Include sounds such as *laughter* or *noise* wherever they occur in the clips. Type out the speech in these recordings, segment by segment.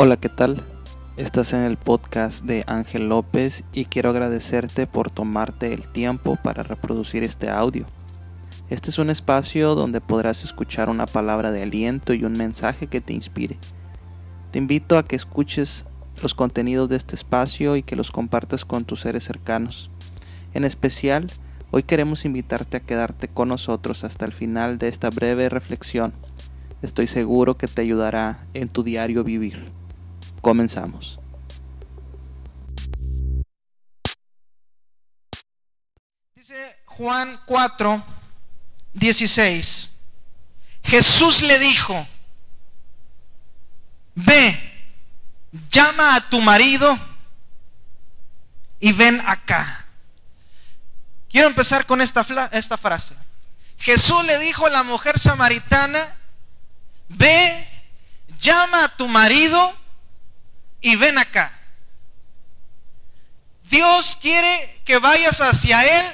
Hola, ¿qué tal? Estás en el podcast de Ángel López y quiero agradecerte por tomarte el tiempo para reproducir este audio. Este es un espacio donde podrás escuchar una palabra de aliento y un mensaje que te inspire. Te invito a que escuches los contenidos de este espacio y que los compartas con tus seres cercanos. En especial, hoy queremos invitarte a quedarte con nosotros hasta el final de esta breve reflexión. Estoy seguro que te ayudará en tu diario vivir. Comenzamos. Dice Juan 4, 16. Jesús le dijo, ve, llama a tu marido y ven acá. Quiero empezar con esta, esta frase. Jesús le dijo a la mujer samaritana, ve, llama a tu marido y ven acá. Dios quiere que vayas hacia Él,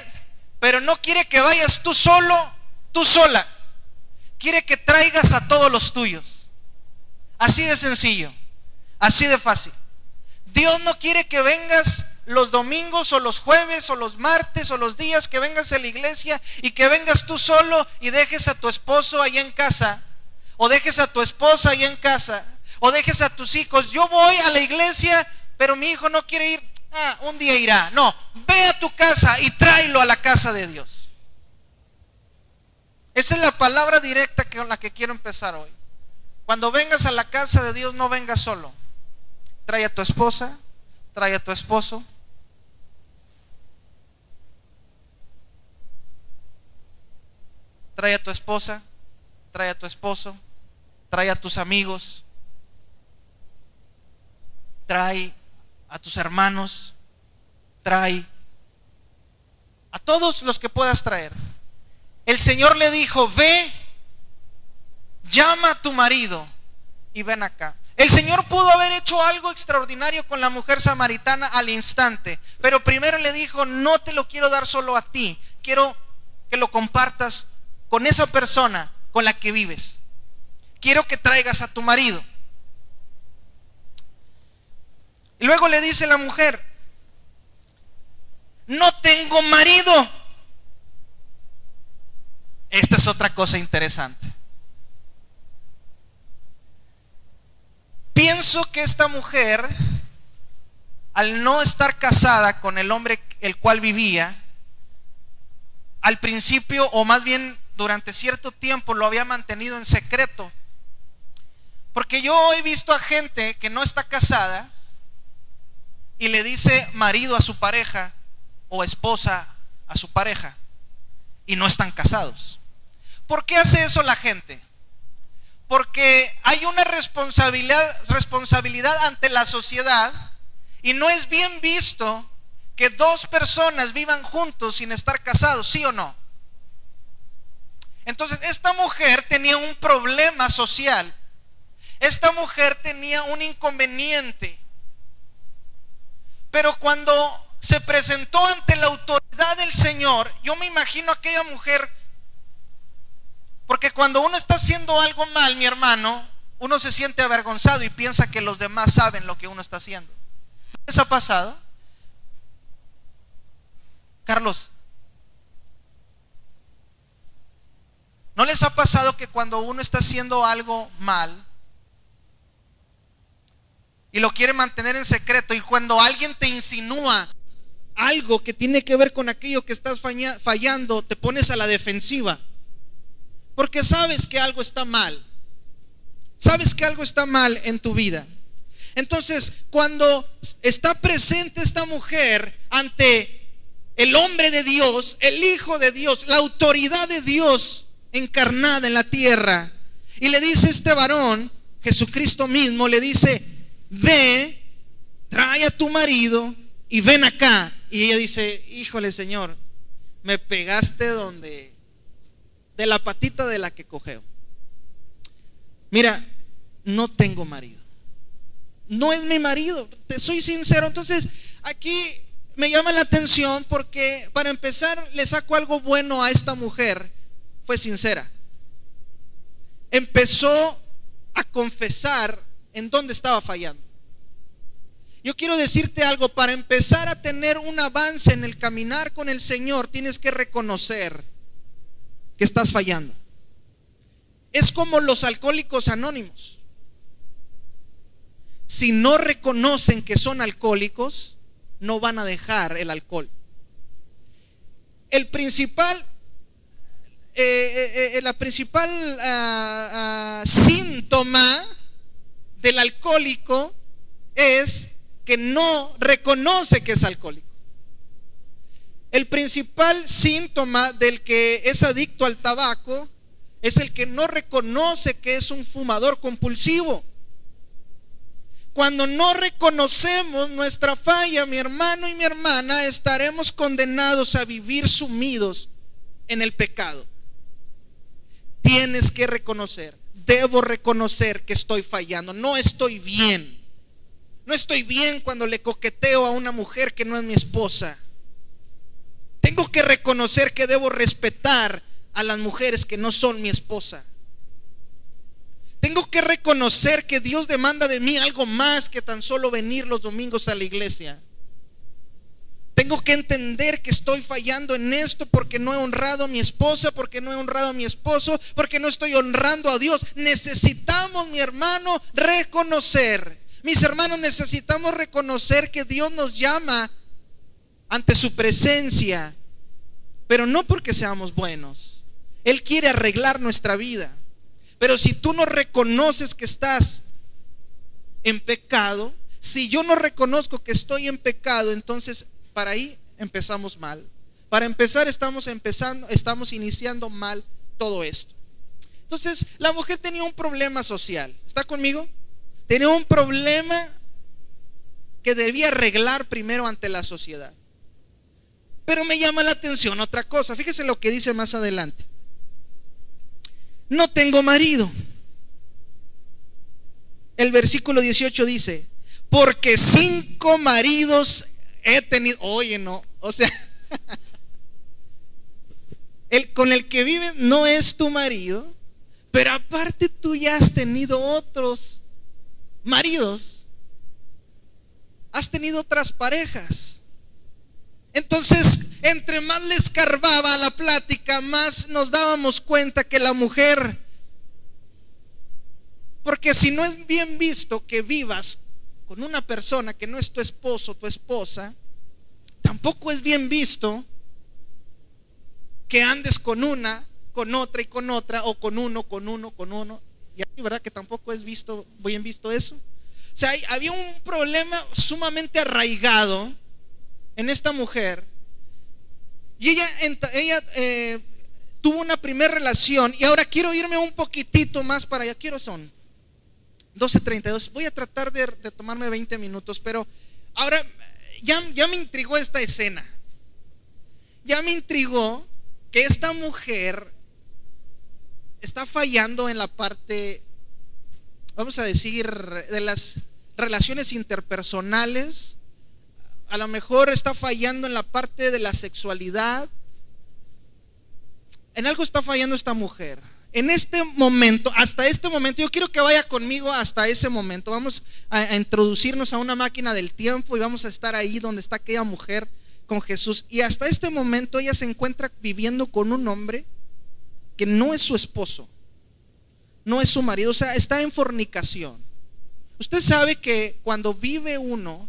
pero no quiere que vayas tú solo, tú sola. Quiere que traigas a todos los tuyos. Así de sencillo, así de fácil. Dios no quiere que vengas los domingos o los jueves o los martes o los días que vengas a la iglesia y que vengas tú solo y dejes a tu esposo allá en casa o dejes a tu esposa allá en casa o dejes a tus hijos, yo voy a la iglesia, pero mi hijo no quiere ir, ah, un día irá. No, ve a tu casa y tráelo a la casa de Dios. Esa es la palabra directa con la que quiero empezar hoy. Cuando vengas a la casa de Dios, no vengas solo. Trae a tu esposa, trae a tu esposo. Trae a tu esposa, trae a tu esposo, trae a tus amigos, trae a tus hermanos, trae a todos los que puedas traer. El Señor le dijo, ve, llama a tu marido y ven acá. El Señor pudo haber hecho algo extraordinario con la mujer samaritana al instante, pero primero le dijo, no te lo quiero dar solo a ti, quiero que lo compartas con esa persona con la que vives. Quiero que traigas a tu marido. Y luego le dice la mujer, no tengo marido. Esta es otra cosa interesante. Pienso que esta mujer, al no estar casada con el hombre el cual vivía, al principio, o más bien durante cierto tiempo, lo había mantenido en secreto. Porque yo he visto a gente que no está casada y le dice marido a su pareja o esposa a su pareja y no están casados. ¿Por qué hace eso la gente? Porque hay una responsabilidad, responsabilidad ante la sociedad y no es bien visto que dos personas vivan juntos sin estar casados, ¿sí o no? Entonces, esta mujer tenía un problema social. Esta mujer tenía un inconveniente. Pero cuando se presentó ante la autoridad del Señor, yo me imagino a aquella mujer, porque cuando uno está haciendo algo mal, mi hermano, uno se siente avergonzado y piensa que los demás saben lo que uno está haciendo. ¿Les ha pasado? Carlos, ¿no les ha pasado que cuando uno está haciendo algo mal, y lo quiere mantener en secreto. Y cuando alguien te insinúa algo que tiene que ver con aquello que estás fallando, te pones a la defensiva. Porque sabes que algo está mal. Sabes que algo está mal en tu vida. Entonces, cuando está presente esta mujer ante el hombre de Dios, el Hijo de Dios, la autoridad de Dios encarnada en la tierra, y le dice este varón, Jesucristo mismo, le dice, ve, trae a tu marido y ven acá. Y ella dice, híjole Señor, me pegaste donde, de la patita de la que cogeo. Mira, no tengo marido. No es mi marido, te soy sincero. Entonces, aquí me llama la atención porque para empezar le saco algo bueno a esta mujer. Fue sincera. Empezó a confesar en dónde estaba fallando. Yo quiero decirte algo, para empezar a tener un avance en el caminar con el Señor, tienes que reconocer que estás fallando. Es como los alcohólicos anónimos. Si no reconocen que son alcohólicos, no van a dejar el alcohol. El principal, eh, eh, eh, la principal ah, ah, síntoma del alcohólico es que no reconoce que es alcohólico. El principal síntoma del que es adicto al tabaco es el que no reconoce que es un fumador compulsivo. Cuando no reconocemos nuestra falla, mi hermano y mi hermana, estaremos condenados a vivir sumidos en el pecado. Tienes que reconocer, debo reconocer que estoy fallando, no estoy bien. No estoy bien cuando le coqueteo a una mujer que no es mi esposa. Tengo que reconocer que debo respetar a las mujeres que no son mi esposa. Tengo que reconocer que Dios demanda de mí algo más que tan solo venir los domingos a la iglesia. Tengo que entender que estoy fallando en esto porque no he honrado a mi esposa, porque no he honrado a mi esposo, porque no estoy honrando a Dios. Necesitamos, mi hermano, reconocer mis hermanos, necesitamos reconocer que Dios nos llama ante su presencia, pero no porque seamos buenos. Él quiere arreglar nuestra vida. Pero si tú no reconoces que estás en pecado, si yo no reconozco que estoy en pecado, entonces para ahí empezamos mal. Para empezar estamos empezando, estamos iniciando mal todo esto. Entonces, la mujer tenía un problema social. ¿Está conmigo? Tenía un problema que debía arreglar primero ante la sociedad. Pero me llama la atención otra cosa. Fíjese lo que dice más adelante. No tengo marido. El versículo 18 dice, porque cinco maridos he tenido. Oye, no. O sea, *laughs* el con el que vives no es tu marido, pero aparte tú ya has tenido otros maridos, has tenido otras parejas. Entonces, entre más le escarbaba la plática, más nos dábamos cuenta que la mujer, porque si no es bien visto que vivas con una persona que no es tu esposo, tu esposa, tampoco es bien visto que andes con una, con otra y con otra, o con uno, con uno, con uno. Y aquí, ¿verdad? Que tampoco es visto, bien visto eso. O sea, había un problema sumamente arraigado en esta mujer. Y ella, ella eh, tuvo una primera relación. Y ahora quiero irme un poquitito más para allá. Quiero son 12.32. Voy a tratar de, tomarme 20 minutos, pero ahora ya me intrigó esta escena. Ya me intrigó que esta mujer está fallando en la parte, vamos a decir, de las relaciones interpersonales. A lo mejor está fallando en la parte de la sexualidad. En algo está fallando esta mujer. En este momento, hasta este momento, yo quiero que vaya conmigo hasta ese momento. Vamos a, introducirnos a una máquina del tiempo y vamos a estar ahí donde está aquella mujer con Jesús. Y hasta este momento ella se encuentra viviendo con un hombre que no es su esposo, no es su marido, o sea, está en fornicación. Usted sabe que cuando vive uno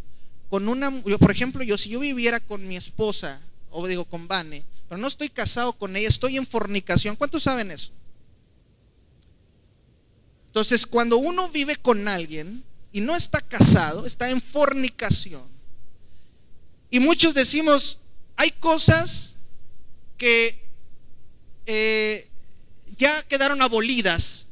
con una, por ejemplo, yo si yo viviera con mi esposa, o digo con Vane, pero no estoy casado con ella, estoy en fornicación. ¿Cuántos saben eso? Entonces, cuando uno vive con alguien y no está casado, está en fornicación. Y muchos decimos, hay cosas que eh, ya quedaron abolidas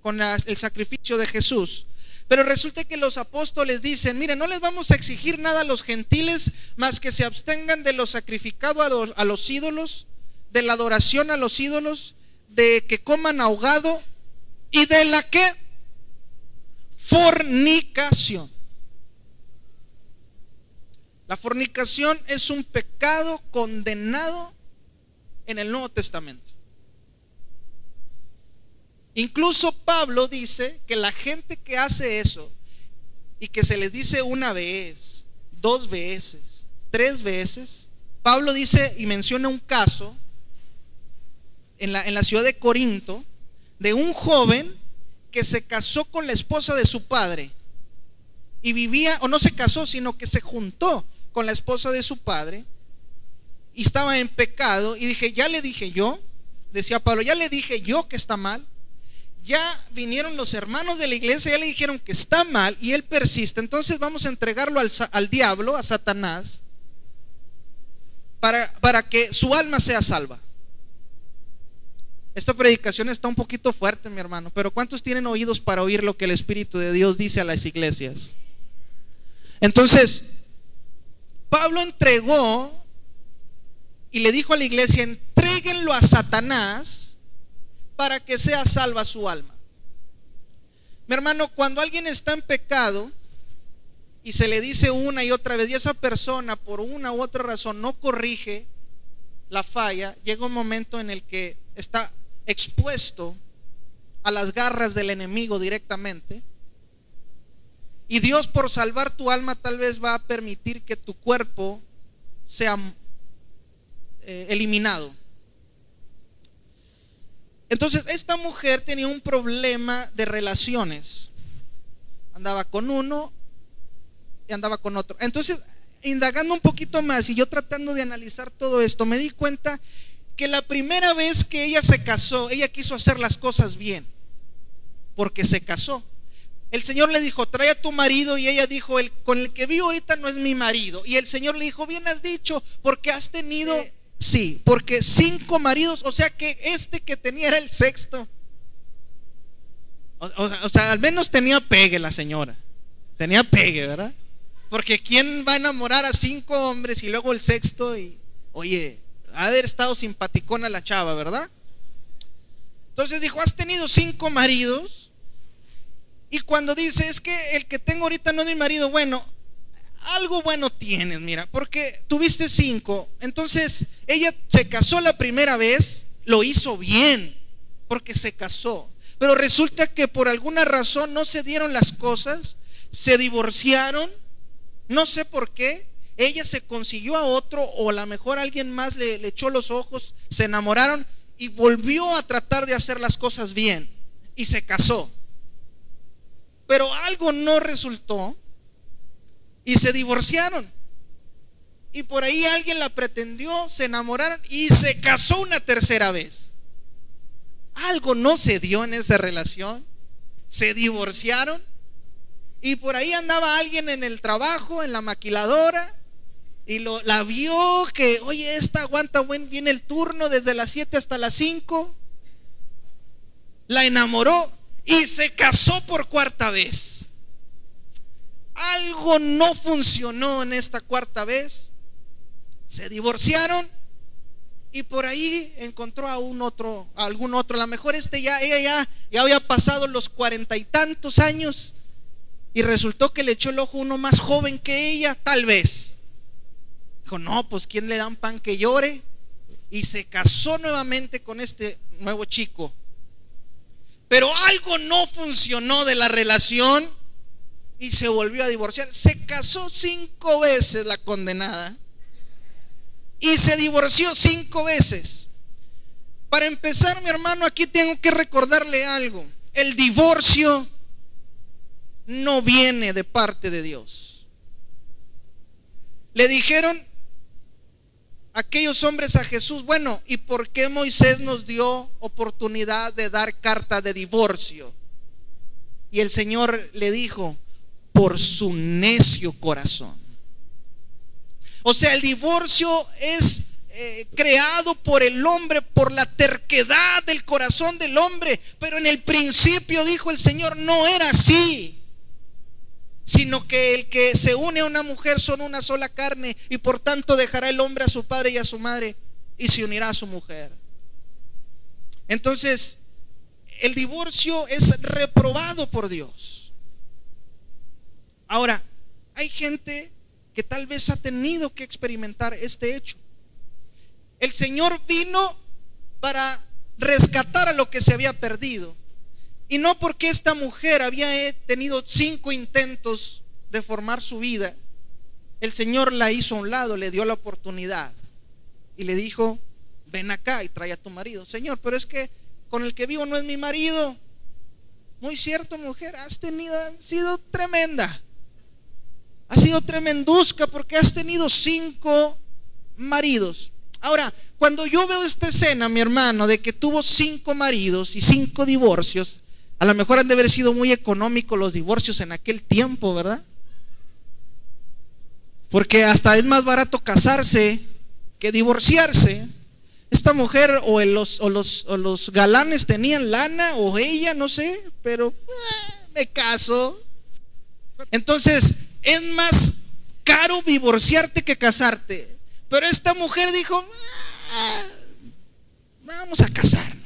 con el sacrificio de Jesús. Pero resulta que los apóstoles dicen, miren, no les vamos a exigir nada a los gentiles más que se abstengan de lo sacrificado a los ídolos, de la adoración a los ídolos, de que coman ahogado y de la que fornicación. La fornicación es un pecado condenado en el Nuevo Testamento. Incluso Pablo dice que la gente que hace eso y que se les dice una vez, dos veces, tres veces, Pablo dice y menciona un caso en la, en la ciudad de Corinto de un joven que se casó con la esposa de su padre y vivía, o no se casó, sino que se juntó con la esposa de su padre y estaba en pecado y dije, ya le dije yo, decía Pablo, ya le dije yo que está mal, ya vinieron los hermanos de la iglesia, ya le dijeron que está mal y él persiste, entonces vamos a entregarlo al, al diablo, a Satanás, para, para que su alma sea salva. Esta predicación está un poquito fuerte, mi hermano, pero ¿cuántos tienen oídos para oír lo que el Espíritu de Dios dice a las iglesias? Entonces, Pablo entregó y le dijo a la iglesia, entréguenlo a Satanás para que sea salva su alma. Mi hermano, cuando alguien está en pecado y se le dice una y otra vez y esa persona por una u otra razón no corrige la falla, llega un momento en el que está expuesto a las garras del enemigo directamente. Y Dios por salvar tu alma tal vez va a permitir que tu cuerpo sea eh, eliminado. Entonces, esta mujer tenía un problema de relaciones. Andaba con uno y andaba con otro. Entonces, indagando un poquito más y yo tratando de analizar todo esto, me di cuenta que la primera vez que ella se casó, ella quiso hacer las cosas bien, porque se casó. El Señor le dijo, trae a tu marido y ella dijo, el con el que vivo ahorita no es mi marido. Y el Señor le dijo, bien has dicho, porque has tenido, sí, porque cinco maridos, o sea que este que tenía era el sexto. O, o sea, al menos tenía pegue la señora. Tenía pegue, ¿verdad? Porque ¿quién va a enamorar a cinco hombres y luego el sexto y, oye, ha haber estado simpaticona la chava, ¿verdad? Entonces dijo, has tenido cinco maridos. Y cuando dice, es que el que tengo ahorita no es mi marido, bueno, algo bueno tienes, mira, porque tuviste cinco. Entonces, ella se casó la primera vez, lo hizo bien, porque se casó. Pero resulta que por alguna razón no se dieron las cosas, se divorciaron, no sé por qué, ella se consiguió a otro o a lo mejor alguien más le, le, echó los ojos, se enamoraron y volvió a tratar de hacer las cosas bien y se casó. Pero algo no resultó y se divorciaron. Y por ahí alguien la pretendió, se enamoraron y se casó una tercera vez. Algo no se dio en esa relación. Se divorciaron. Y por ahí andaba alguien en el trabajo, en la maquiladora, y la vio que, oye, esta aguanta buen bien el turno desde las 7 hasta las 5. La enamoró y se casó por cuarta vez. Algo no funcionó en esta cuarta vez. Se divorciaron y por ahí encontró a un otro, a algún otro. A lo mejor este ya, ella ya, ya había pasado los cuarenta y tantos años y resultó que le echó el ojo uno más joven que ella, tal vez. No, pues ¿quién le da un pan que llore? Y se casó nuevamente con este nuevo chico. Pero algo no funcionó de la relación y se volvió a divorciar. Se casó cinco veces la condenada y se divorció cinco veces. Para empezar, mi hermano, aquí tengo que recordarle algo. El divorcio no viene de parte de Dios. Le dijeron, aquellos hombres a Jesús, bueno, ¿y por qué Moisés nos dio oportunidad de dar carta de divorcio? Y el Señor le dijo, por su necio corazón. O sea, el divorcio es eh, creado por el hombre, por la terquedad del corazón del hombre, pero en el principio dijo el Señor, no era así sino que el que se une a una mujer son una sola carne y por tanto dejará el hombre a su padre y a su madre y se unirá a su mujer. Entonces, el divorcio es reprobado por Dios. Ahora, hay gente que tal vez ha tenido que experimentar este hecho. El Señor vino para rescatar a lo que se había perdido. Y no porque esta mujer había eh, tenido cinco intentos de formar su vida, el Señor la hizo a un lado, le dio la oportunidad y le dijo, ven acá y trae a tu marido. Señor, pero es que con el que vivo no es mi marido. Muy cierto, mujer, has tenido, has sido tremenda. Has sido tremenduzca porque has tenido cinco maridos. Ahora, cuando yo veo esta escena, mi hermano, de que tuvo cinco maridos y cinco divorcios, a lo mejor han de haber sido muy económicos los divorcios en aquel tiempo, ¿verdad? Porque hasta es más barato casarse que divorciarse. Esta mujer o, los, o, los, los, galanes tenían lana o ella, no sé, pero eh, me caso. Entonces, es más caro divorciarte que casarte. Pero esta mujer dijo, ah, vamos a casarnos.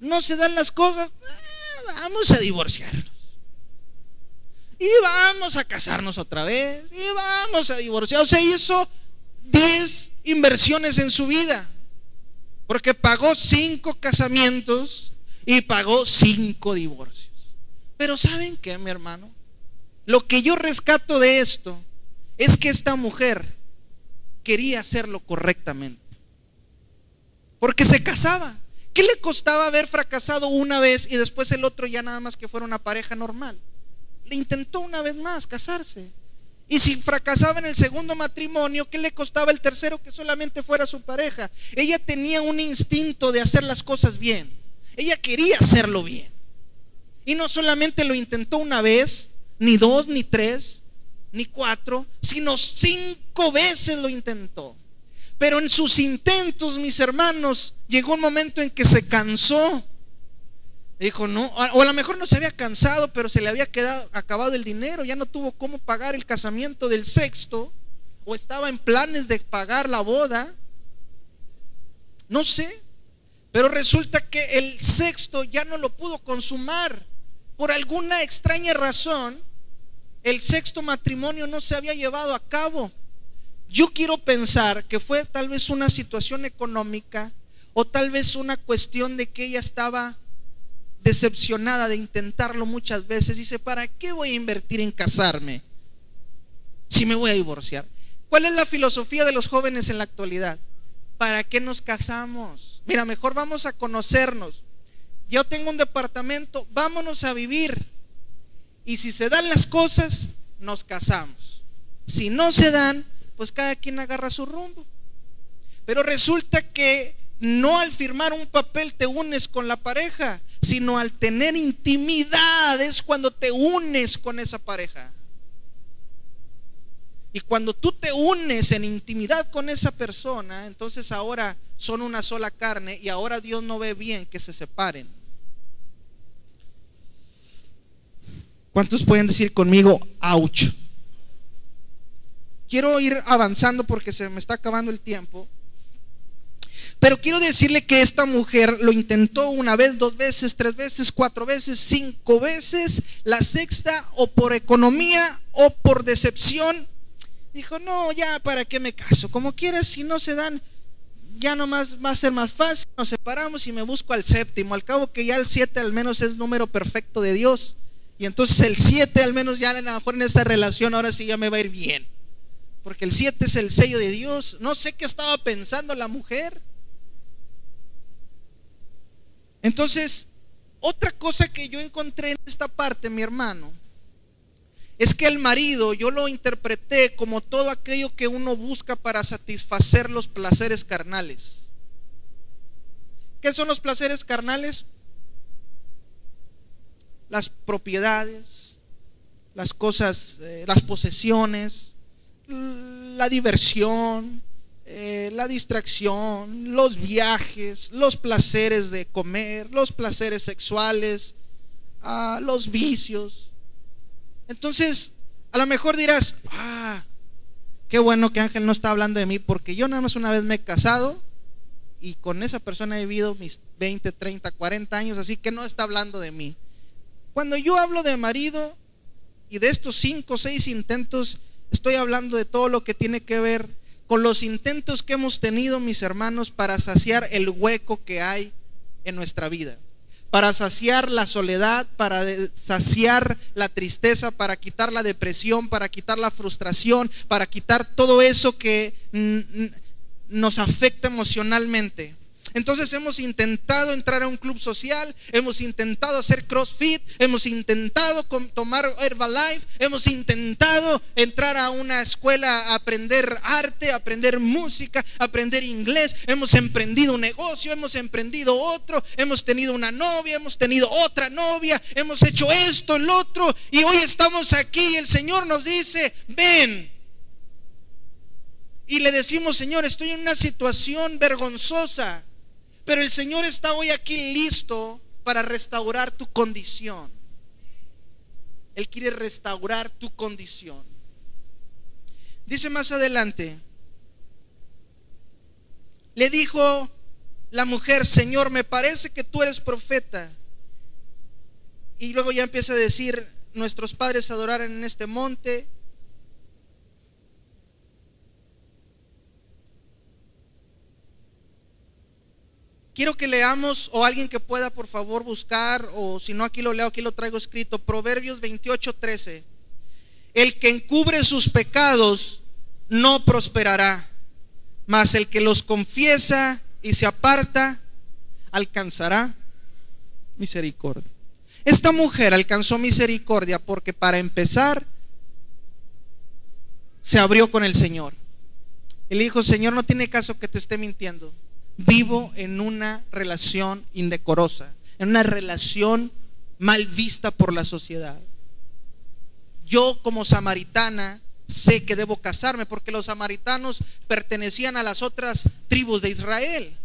No se dan las cosas, ah, vamos a divorciarnos. Y vamos a casarnos otra vez. Y vamos a divorciar. O sea, hizo 10 inversiones en su vida. Porque pagó 5 casamientos y pagó 5 divorcios. Pero ¿saben qué, mi hermano? Lo que yo rescato de esto es que esta mujer quería hacerlo correctamente. Porque se casaba. ¿Qué le costaba haber fracasado una vez y después el otro ya nada más que fuera una pareja normal? Le intentó una vez más casarse. Y si fracasaba en el segundo matrimonio, ¿qué le costaba el tercero que solamente fuera su pareja? Ella tenía un instinto de hacer las cosas bien. Ella quería hacerlo bien. Y no solamente lo intentó una vez, ni dos, ni tres, ni cuatro, sino cinco veces lo intentó. Pero en sus intentos, mis hermanos, llegó un momento en que se cansó Dijo, no, o a lo mejor no se había cansado, pero se le había quedado acabado el dinero, ya no tuvo cómo pagar el casamiento del sexto, o estaba en planes de pagar la boda. No sé, pero resulta que el sexto ya no lo pudo consumar. Por alguna extraña razón, el sexto matrimonio no se había llevado a cabo. Yo quiero pensar que fue tal vez una situación económica o tal vez una cuestión de que ella estaba decepcionada de intentarlo muchas veces, dice, ¿para qué voy a invertir en casarme si me voy a divorciar? ¿Cuál es la filosofía de los jóvenes en la actualidad? ¿Para qué nos casamos? Mira, mejor vamos a conocernos. Yo tengo un departamento, vámonos a vivir. Y si se dan las cosas, nos casamos. Si no se dan, pues cada quien agarra su rumbo. Pero resulta que no al firmar un papel te unes con la pareja, sino al tener intimidad es cuando te unes con esa pareja. Y cuando tú te unes en intimidad con esa persona, entonces ahora son una sola carne y ahora Dios no ve bien que se separen. ¿Cuántos pueden decir conmigo, ouch? Quiero ir avanzando porque se me está acabando el tiempo. Pero quiero decirle que esta mujer lo intentó una vez, dos veces, tres veces, cuatro veces, cinco veces. La sexta, o por economía o por decepción, dijo, no, ya, ¿para qué me caso? Como quieras, si no se dan, ya nomás va a ser más fácil. Nos separamos y me busco al séptimo. Al cabo que ya el siete al menos es número perfecto de Dios. Y entonces el siete al menos ya a lo mejor en esta relación ahora sí ya me va a ir bien. Porque el siete es el sello de Dios. No sé qué estaba pensando la mujer. Entonces, otra cosa que yo encontré en esta parte, mi hermano, es que el marido yo lo interpreté como todo aquello que uno busca para satisfacer los placeres carnales. ¿Qué son los placeres carnales? Las propiedades, las cosas, eh, las posesiones, la diversión, eh, la distracción, los viajes, los placeres de comer, los placeres sexuales, ah, los vicios. Entonces, a lo mejor dirás, ah, qué bueno que Ángel no está hablando de mí, porque yo nada más una vez me he casado y con esa persona he vivido mis 20, 30, 40 años, así que no está hablando de mí. Cuando yo hablo de marido y de estos 5 o 6 intentos, estoy hablando de todo lo que tiene que ver con los intentos que hemos tenido, mis hermanos, para saciar el hueco que hay en nuestra vida. para saciar la soledad, para saciar la tristeza, para quitar la depresión, para quitar la frustración, para quitar todo eso que nos afecta emocionalmente. Entonces hemos intentado entrar a un club social, hemos intentado hacer CrossFit, hemos intentado tomar Herbalife, hemos intentado entrar a una escuela aprender arte, aprender música, aprender inglés, hemos emprendido un negocio, hemos emprendido otro, hemos tenido una novia, hemos tenido otra novia, hemos hecho esto, el otro, y hoy estamos aquí y el Señor nos dice, ven. Y le decimos, Señor, estoy en una situación vergonzosa pero el Señor está hoy aquí listo para restaurar tu condición. Él quiere restaurar tu condición. Dice más adelante, le dijo la mujer, Señor, me parece que tú eres profeta. Y luego ya empieza a decir, nuestros padres adoraron en este monte, Quiero que leamos, o alguien que pueda por favor buscar, o si no aquí lo leo, aquí lo traigo escrito, Proverbios 28, 13. El que encubre sus pecados no prosperará, mas el que los confiesa y se aparta alcanzará misericordia. Esta mujer alcanzó misericordia porque para empezar se abrió con el Señor. Él dijo, Señor, no tiene caso que te esté mintiendo vivo en una relación indecorosa, en una relación mal vista por la sociedad. Yo como samaritana sé que debo casarme porque los samaritanos pertenecían a las otras tribus de Israel,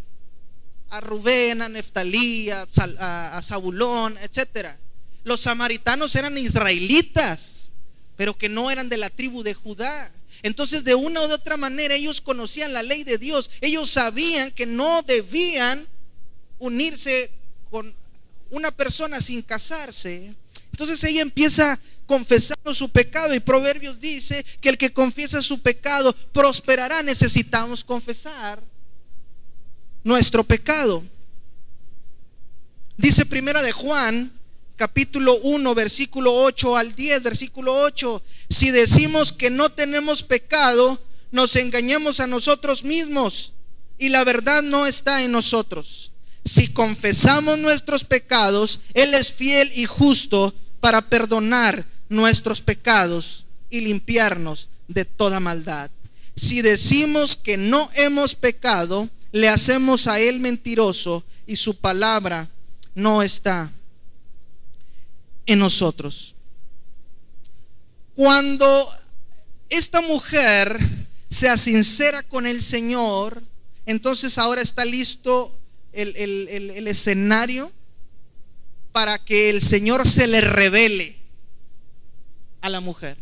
a Rubén, a Neftalí, a, a, a Zabulón, etc. Los samaritanos eran israelitas, pero que no eran de la tribu de Judá. Entonces, de una u otra manera, ellos conocían la ley de Dios. Ellos sabían que no debían unirse con una persona sin casarse. Entonces ella empieza confesando su pecado y Proverbios dice que el que confiesa su pecado prosperará. Necesitamos confesar nuestro pecado. Dice primera de Juan capítulo 1, versículo 8 al 10, versículo 8, si decimos que no tenemos pecado, nos engañamos a nosotros mismos y la verdad no está en nosotros. Si confesamos nuestros pecados, Él es fiel y justo para perdonar nuestros pecados y limpiarnos de toda maldad. Si decimos que no hemos pecado, le hacemos a Él mentiroso y su palabra no está en nosotros. Cuando esta mujer sea sincera con el Señor, entonces ahora está listo el, el, escenario para que el Señor se le revele a la mujer.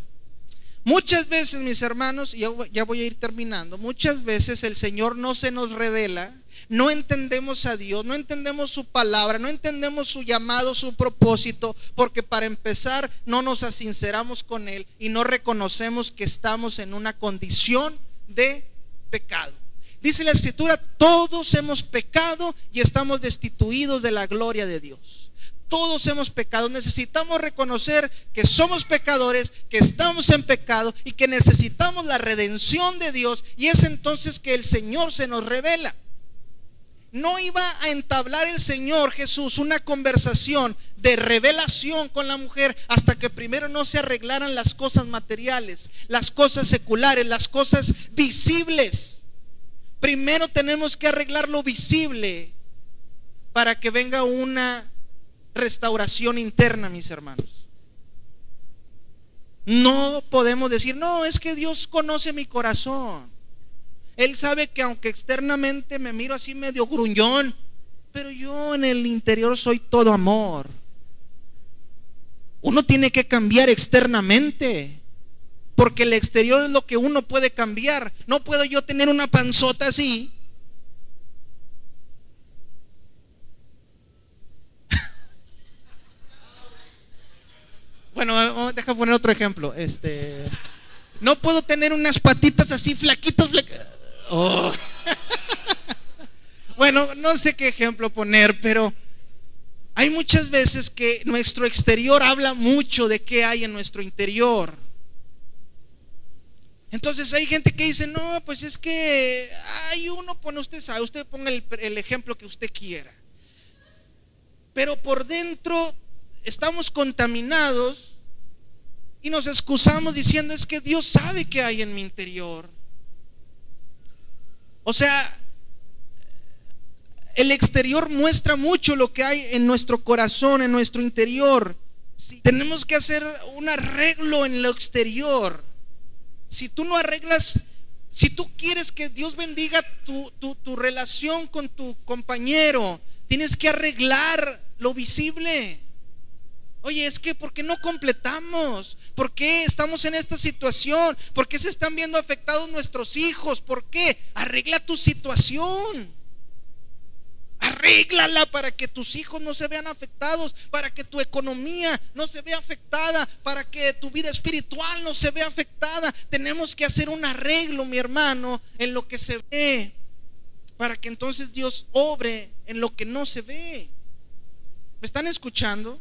Muchas veces, mis hermanos, y ya voy a ir terminando, muchas veces el Señor no se nos revela no entendemos a Dios, no entendemos su palabra, no entendemos su llamado, su propósito, porque para empezar no nos asinceramos con Él y no reconocemos que estamos en una condición de pecado. Dice la escritura, todos hemos pecado y estamos destituidos de la gloria de Dios. Todos hemos pecado. Necesitamos reconocer que somos pecadores, que estamos en pecado y que necesitamos la redención de Dios. Y es entonces que el Señor se nos revela no iba a entablar el Señor Jesús una conversación de revelación con la mujer hasta que primero no se arreglaran las cosas materiales, las cosas seculares, las cosas visibles. Primero tenemos que arreglar lo visible para que venga una restauración interna, mis hermanos. No podemos decir, no, es que Dios conoce mi corazón. Él sabe que aunque externamente me miro así medio gruñón, pero yo en el interior soy todo amor. Uno tiene que cambiar externamente. Porque el exterior es lo que uno puede cambiar. No puedo yo tener una panzota así. *laughs* bueno, deja poner otro ejemplo. Este, no puedo tener unas patitas así flaquitas. flaquitas Oh. *laughs* bueno, no sé qué ejemplo poner, pero Hay muchas veces que nuestro exterior habla mucho de qué hay en nuestro interior. Entonces hay gente que dice, no, pues es que hay uno, pone usted sabe, usted ponga el, el ejemplo que usted quiera. Pero por dentro estamos contaminados y nos excusamos diciendo es que Dios sabe qué hay en mi interior. O sea, el exterior muestra mucho lo que hay en nuestro corazón, en nuestro interior. Si tenemos que hacer un arreglo en lo exterior si tú no arreglas, si tú quieres que Dios bendiga tu, relación con tu compañero, tienes que arreglar lo visible. Oye, es que ¿por qué no completamos? ¿Por qué estamos en esta situación? ¿Por qué se están viendo afectados nuestros hijos? ¿Por qué? Arregla tu situación. Arréglala para que tus hijos no se vean afectados, para que tu economía no se vea afectada, para que tu vida espiritual no se vea afectada. Tenemos que hacer un arreglo, mi hermano, en lo que se ve, para que entonces Dios obre en lo que no se ve. ¿Me están escuchando?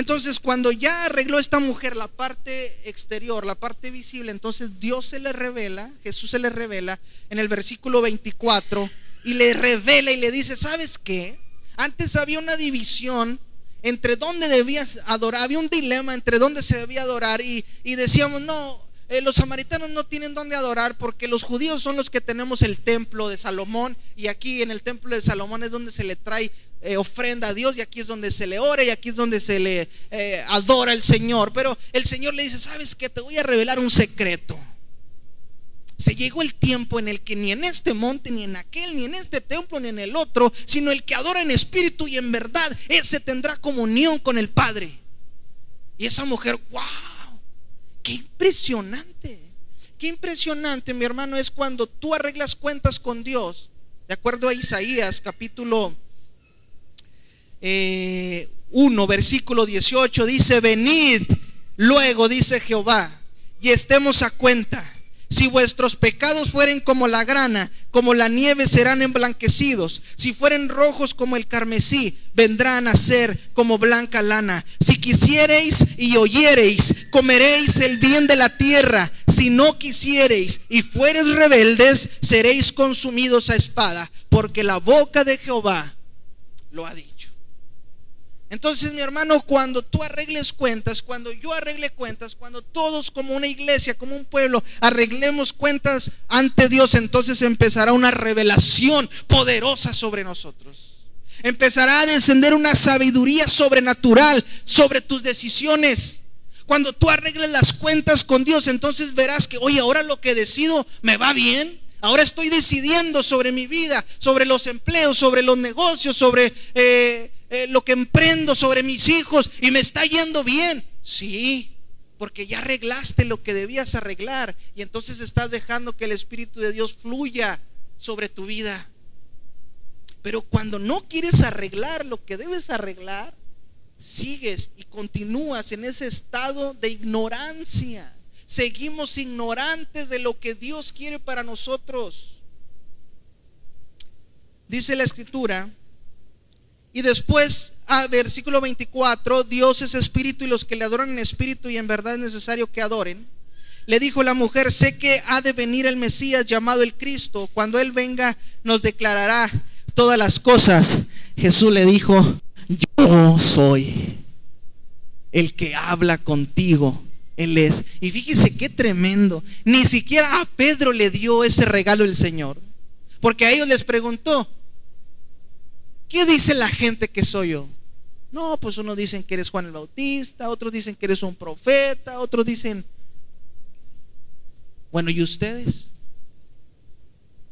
Entonces, cuando ya arregló esta mujer la parte exterior, la parte visible, entonces Dios se le revela, Jesús se le revela en el versículo 24 y le revela y le dice, ¿sabes qué? Antes había una división entre dónde debías adorar, había un dilema entre dónde se debía adorar y, decíamos, no, eh, los samaritanos no tienen dónde adorar porque los judíos son los que tenemos el templo de Salomón y aquí en el templo de Salomón es donde se le trae eh, ofrenda a Dios y aquí es donde se le ora y aquí es donde se le eh, adora al Señor. Pero el Señor le dice, ¿sabes qué? Te voy a revelar un secreto. Se llegó el tiempo en el que ni en este monte, ni en aquel, ni en este templo, ni en el otro, sino el que adora en espíritu y en verdad, ese tendrá comunión con el Padre. Y esa mujer, wow, qué impresionante. Qué impresionante, mi hermano, es cuando tú arreglas cuentas con Dios. De acuerdo a Isaías capítulo 1, eh, versículo 18, dice, venid luego, dice Jehová, y estemos a cuenta. Si vuestros pecados fueren como la grana, como la nieve serán emblanquecidos. Si fueren rojos como el carmesí, vendrán a ser como blanca lana. Si quisiereis y oyereis, comeréis el bien de la tierra. Si no quisiereis y fuereis rebeldes, seréis consumidos a espada, porque la boca de Jehová lo ha dicho. Entonces, mi hermano, cuando tú arregles cuentas, cuando yo arregle cuentas, cuando todos como una iglesia, como un pueblo, arreglemos cuentas ante Dios, entonces empezará una revelación poderosa sobre nosotros. Empezará a descender una sabiduría sobrenatural sobre tus decisiones. Cuando tú arregles las cuentas con Dios, entonces verás que, oye, ahora lo que decido me va bien. Ahora estoy decidiendo sobre mi vida, sobre los empleos, sobre los negocios, sobre... Eh, eh, lo que emprendo sobre mis hijos y me está yendo bien. Sí, porque ya arreglaste lo que debías arreglar y entonces estás dejando que el Espíritu de Dios fluya sobre tu vida. Pero cuando no quieres arreglar lo que debes arreglar, sigues y continúas en ese estado de ignorancia. Seguimos ignorantes de lo que Dios quiere para nosotros. Dice la escritura y después, a versículo 24, Dios es espíritu y los que le adoran en espíritu y en verdad es necesario que adoren. Le dijo la mujer, sé que ha de venir el Mesías llamado el Cristo. Cuando Él venga nos declarará todas las cosas. Jesús le dijo, yo soy el que habla contigo. Él es. Y fíjese qué tremendo. Ni siquiera a Pedro le dio ese regalo el Señor. Porque a ellos les preguntó, ¿Qué dice la gente que soy yo? No, pues unos dicen que eres Juan el Bautista, otros dicen que eres un profeta, otros dicen, bueno, ¿y ustedes?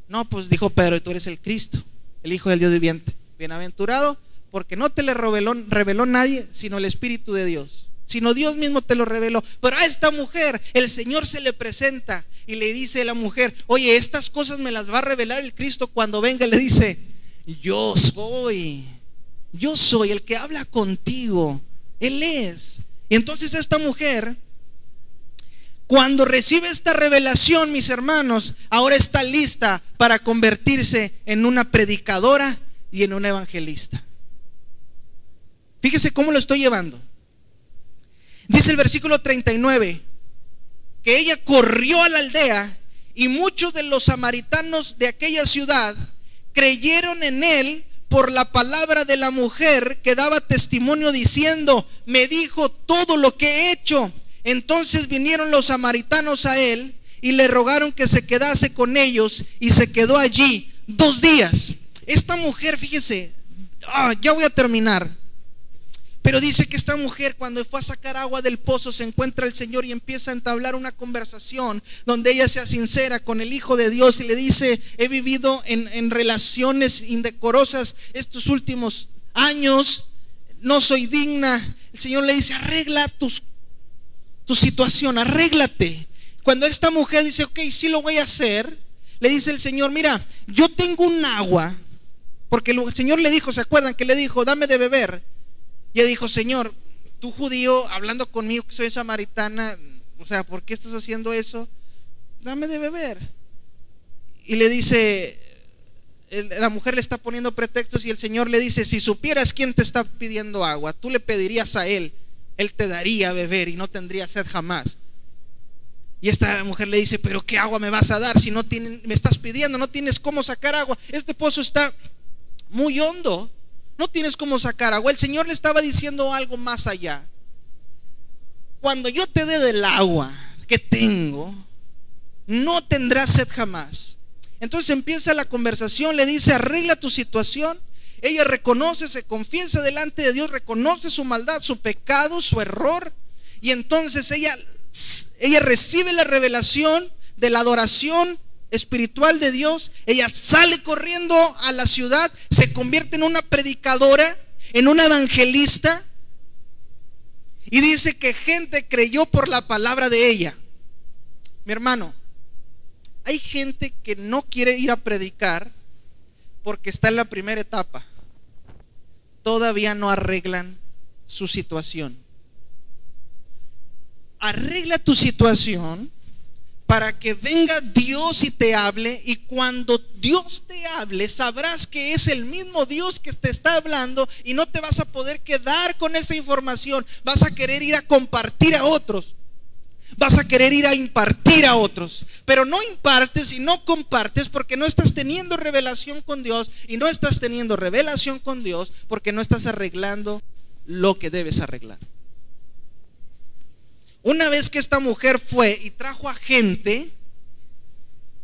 No, pues dijo Pedro, tú eres el Cristo, el Hijo del Dios viviente. Bienaventurado, porque no te le reveló, reveló nadie, sino el Espíritu de Dios. Sino Dios mismo te lo reveló. Pero a esta mujer, el Señor se le presenta y le dice a la mujer, oye, estas cosas me las va a revelar el Cristo cuando venga. Le dice, yo soy, yo soy el que habla contigo, Él es. Y entonces esta mujer, cuando recibe esta revelación, mis hermanos, ahora está lista para convertirse en una predicadora y en una evangelista. Fíjese cómo lo estoy llevando. Dice el versículo 39 que ella corrió a la aldea y muchos de los samaritanos de aquella ciudad creyeron en él por la palabra de la mujer que daba testimonio diciendo, me dijo todo lo que he hecho. Entonces vinieron los samaritanos a él y le rogaron que se quedase con ellos y se quedó allí dos días. Esta mujer, fíjese, ah, ya voy a terminar. Pero dice que esta mujer cuando fue a sacar agua del pozo se encuentra el Señor y empieza a entablar una conversación donde ella sea sincera con el Hijo de Dios y le dice, he vivido en, relaciones indecorosas estos últimos años, no soy digna. El Señor le dice, arregla tus, tu situación, arréglate. Cuando esta mujer dice, ok, sí lo voy a hacer, le dice el Señor, mira, yo tengo un agua, porque el Señor le dijo, ¿se acuerdan que le dijo, dame de beber? Y ella dijo, Señor, tú judío, hablando conmigo que soy samaritana, o sea, ¿por qué estás haciendo eso? Dame de beber. Y le dice, la mujer le está poniendo pretextos y el Señor le dice, si supieras quién te está pidiendo agua, tú le pedirías a Él, Él te daría a beber y no tendría sed jamás. Y esta mujer le dice, pero ¿qué agua me vas a dar si no me estás pidiendo, no tienes cómo sacar agua? Este pozo está muy hondo no tienes cómo sacar agua. El Señor le estaba diciendo algo más allá. Cuando yo te dé del agua que tengo, no tendrás sed jamás. Entonces empieza la conversación, le dice, arregla tu situación. Ella reconoce, se confiesa delante de Dios, reconoce su maldad, su pecado, su error. Y entonces ella, ella recibe la revelación de la adoración espiritual de Dios, ella sale corriendo a la ciudad, se convierte en una predicadora, en una evangelista, y dice que gente creyó por la palabra de ella. Mi hermano, hay gente que no quiere ir a predicar porque está en la primera etapa. Todavía no arreglan su situación. Arregla tu situación para que venga Dios y te hable y cuando Dios te hable sabrás que es el mismo Dios que te está hablando y no te vas a poder quedar con esa información, vas a querer ir a compartir a otros. Vas a querer ir a impartir a otros, pero no impartes y no compartes porque no estás teniendo revelación con Dios y no estás teniendo revelación con Dios porque no estás arreglando lo que debes arreglar. Una vez que esta mujer fue y trajo a gente,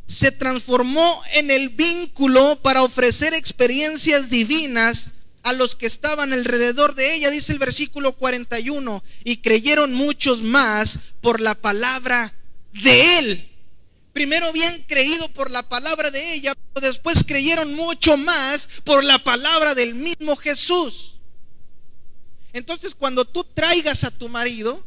se transformó en el vínculo para ofrecer experiencias divinas a los que estaban alrededor de ella, dice el versículo 41, y creyeron muchos más por la palabra de él. Primero habían creído por la palabra de ella, pero después creyeron mucho más por la palabra del mismo Jesús. Entonces, cuando tú traigas a tu marido,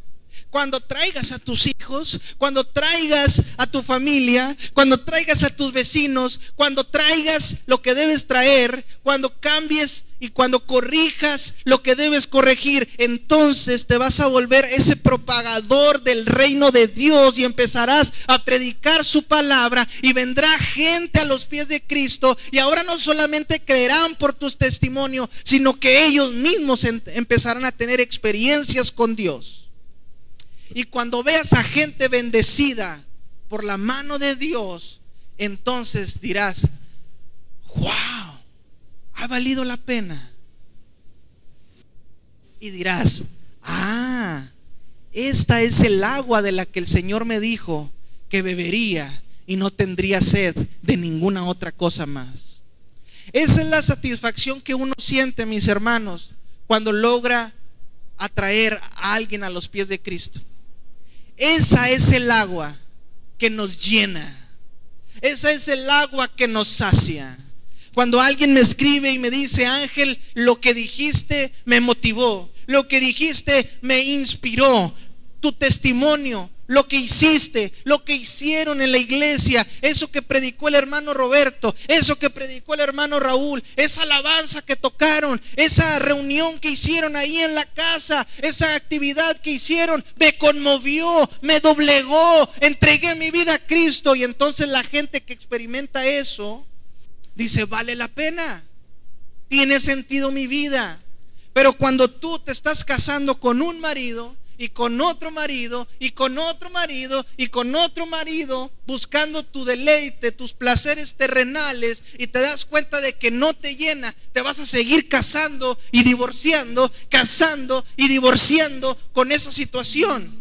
cuando traigas a tus hijos, cuando traigas a tu familia, cuando traigas a tus vecinos, cuando traigas lo que debes traer, cuando cambies y cuando corrijas lo que debes corregir, entonces te vas a volver ese propagador del reino de Dios y empezarás a predicar su palabra y vendrá gente a los pies de Cristo y ahora no solamente creerán por tus testimonios, sino que ellos mismos empezarán a tener experiencias con Dios. Y cuando veas a gente bendecida por la mano de Dios, entonces dirás, wow, ha valido la pena. Y dirás, ah, esta es el agua de la que el Señor me dijo que bebería y no tendría sed de ninguna otra cosa más. Esa es la satisfacción que uno siente, mis hermanos, cuando logra atraer a alguien a los pies de Cristo. Esa es el agua que nos llena. Esa es el agua que nos sacia. Cuando alguien me escribe y me dice, Ángel, lo que dijiste me motivó, lo que dijiste me inspiró, tu testimonio lo que hiciste, lo que hicieron en la iglesia, eso que predicó el hermano Roberto, eso que predicó el hermano Raúl, esa alabanza que tocaron, esa reunión que hicieron ahí en la casa, esa actividad que hicieron, me conmovió, me doblegó, entregué mi vida a Cristo y entonces la gente que experimenta eso dice, vale la pena. tiene sentido mi vida. Pero cuando tú te estás casando con un marido y con otro marido y con otro marido y con otro marido, buscando tu deleite, tus placeres terrenales y te das cuenta de que no te llena, te vas a seguir casando y divorciando, casando y divorciando con esa situación.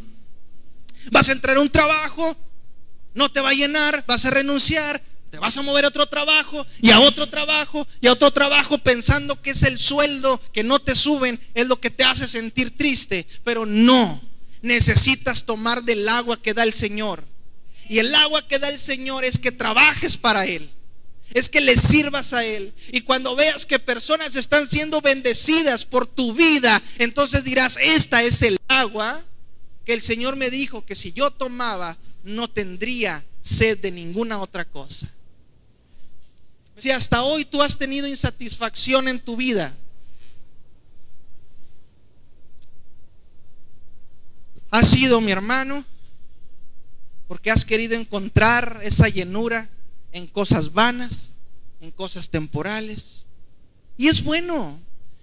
Vas a entrar a un trabajo, no te va a llenar, vas a renunciar, te vas a mover a otro trabajo y a otro trabajo y a otro trabajo pensando que es el sueldo que no te suben, es lo que te hace sentir triste. Pero no, necesitas tomar del agua que da el Señor. Y el agua que da el Señor es que trabajes para Él. Es que le sirvas a Él. Y cuando veas que personas están siendo bendecidas por tu vida, entonces dirás, esta es el agua que el Señor me dijo que si yo tomaba, no tendría sed de ninguna otra cosa. Si hasta hoy tú has tenido insatisfacción en tu vida, ha sido mi hermano, porque has querido encontrar esa llenura en cosas vanas, en cosas temporales. Y es bueno,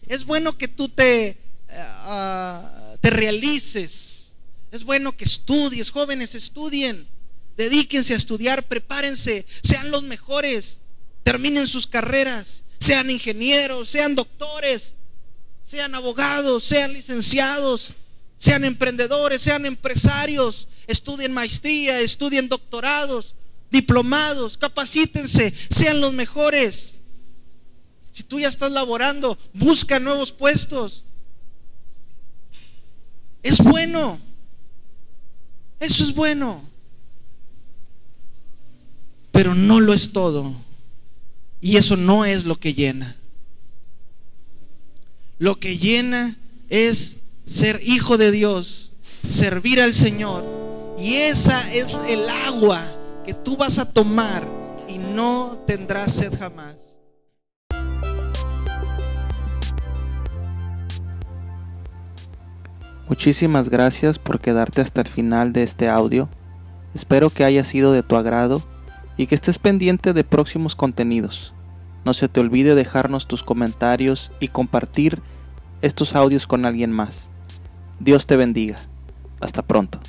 es bueno que tú te, uh, te realices, es bueno que estudies, jóvenes estudien, dedíquense a estudiar, prepárense, sean los mejores terminen sus carreras, sean ingenieros, sean doctores, sean abogados, sean licenciados, sean emprendedores, sean empresarios, estudien maestría, estudien doctorados, diplomados, capacítense, sean los mejores. Si tú ya estás laborando, busca nuevos puestos. Es bueno. Eso es bueno. Pero no lo es todo. Y eso no es lo que llena. Lo que llena es ser hijo de Dios, servir al Señor. Y esa es el agua que tú vas a tomar y no tendrás sed jamás. Muchísimas gracias por quedarte hasta el final de este audio. Espero que haya sido de tu agrado y que estés pendiente de próximos contenidos. No se te olvide dejarnos tus comentarios y compartir estos audios con alguien más. Dios te bendiga. Hasta pronto.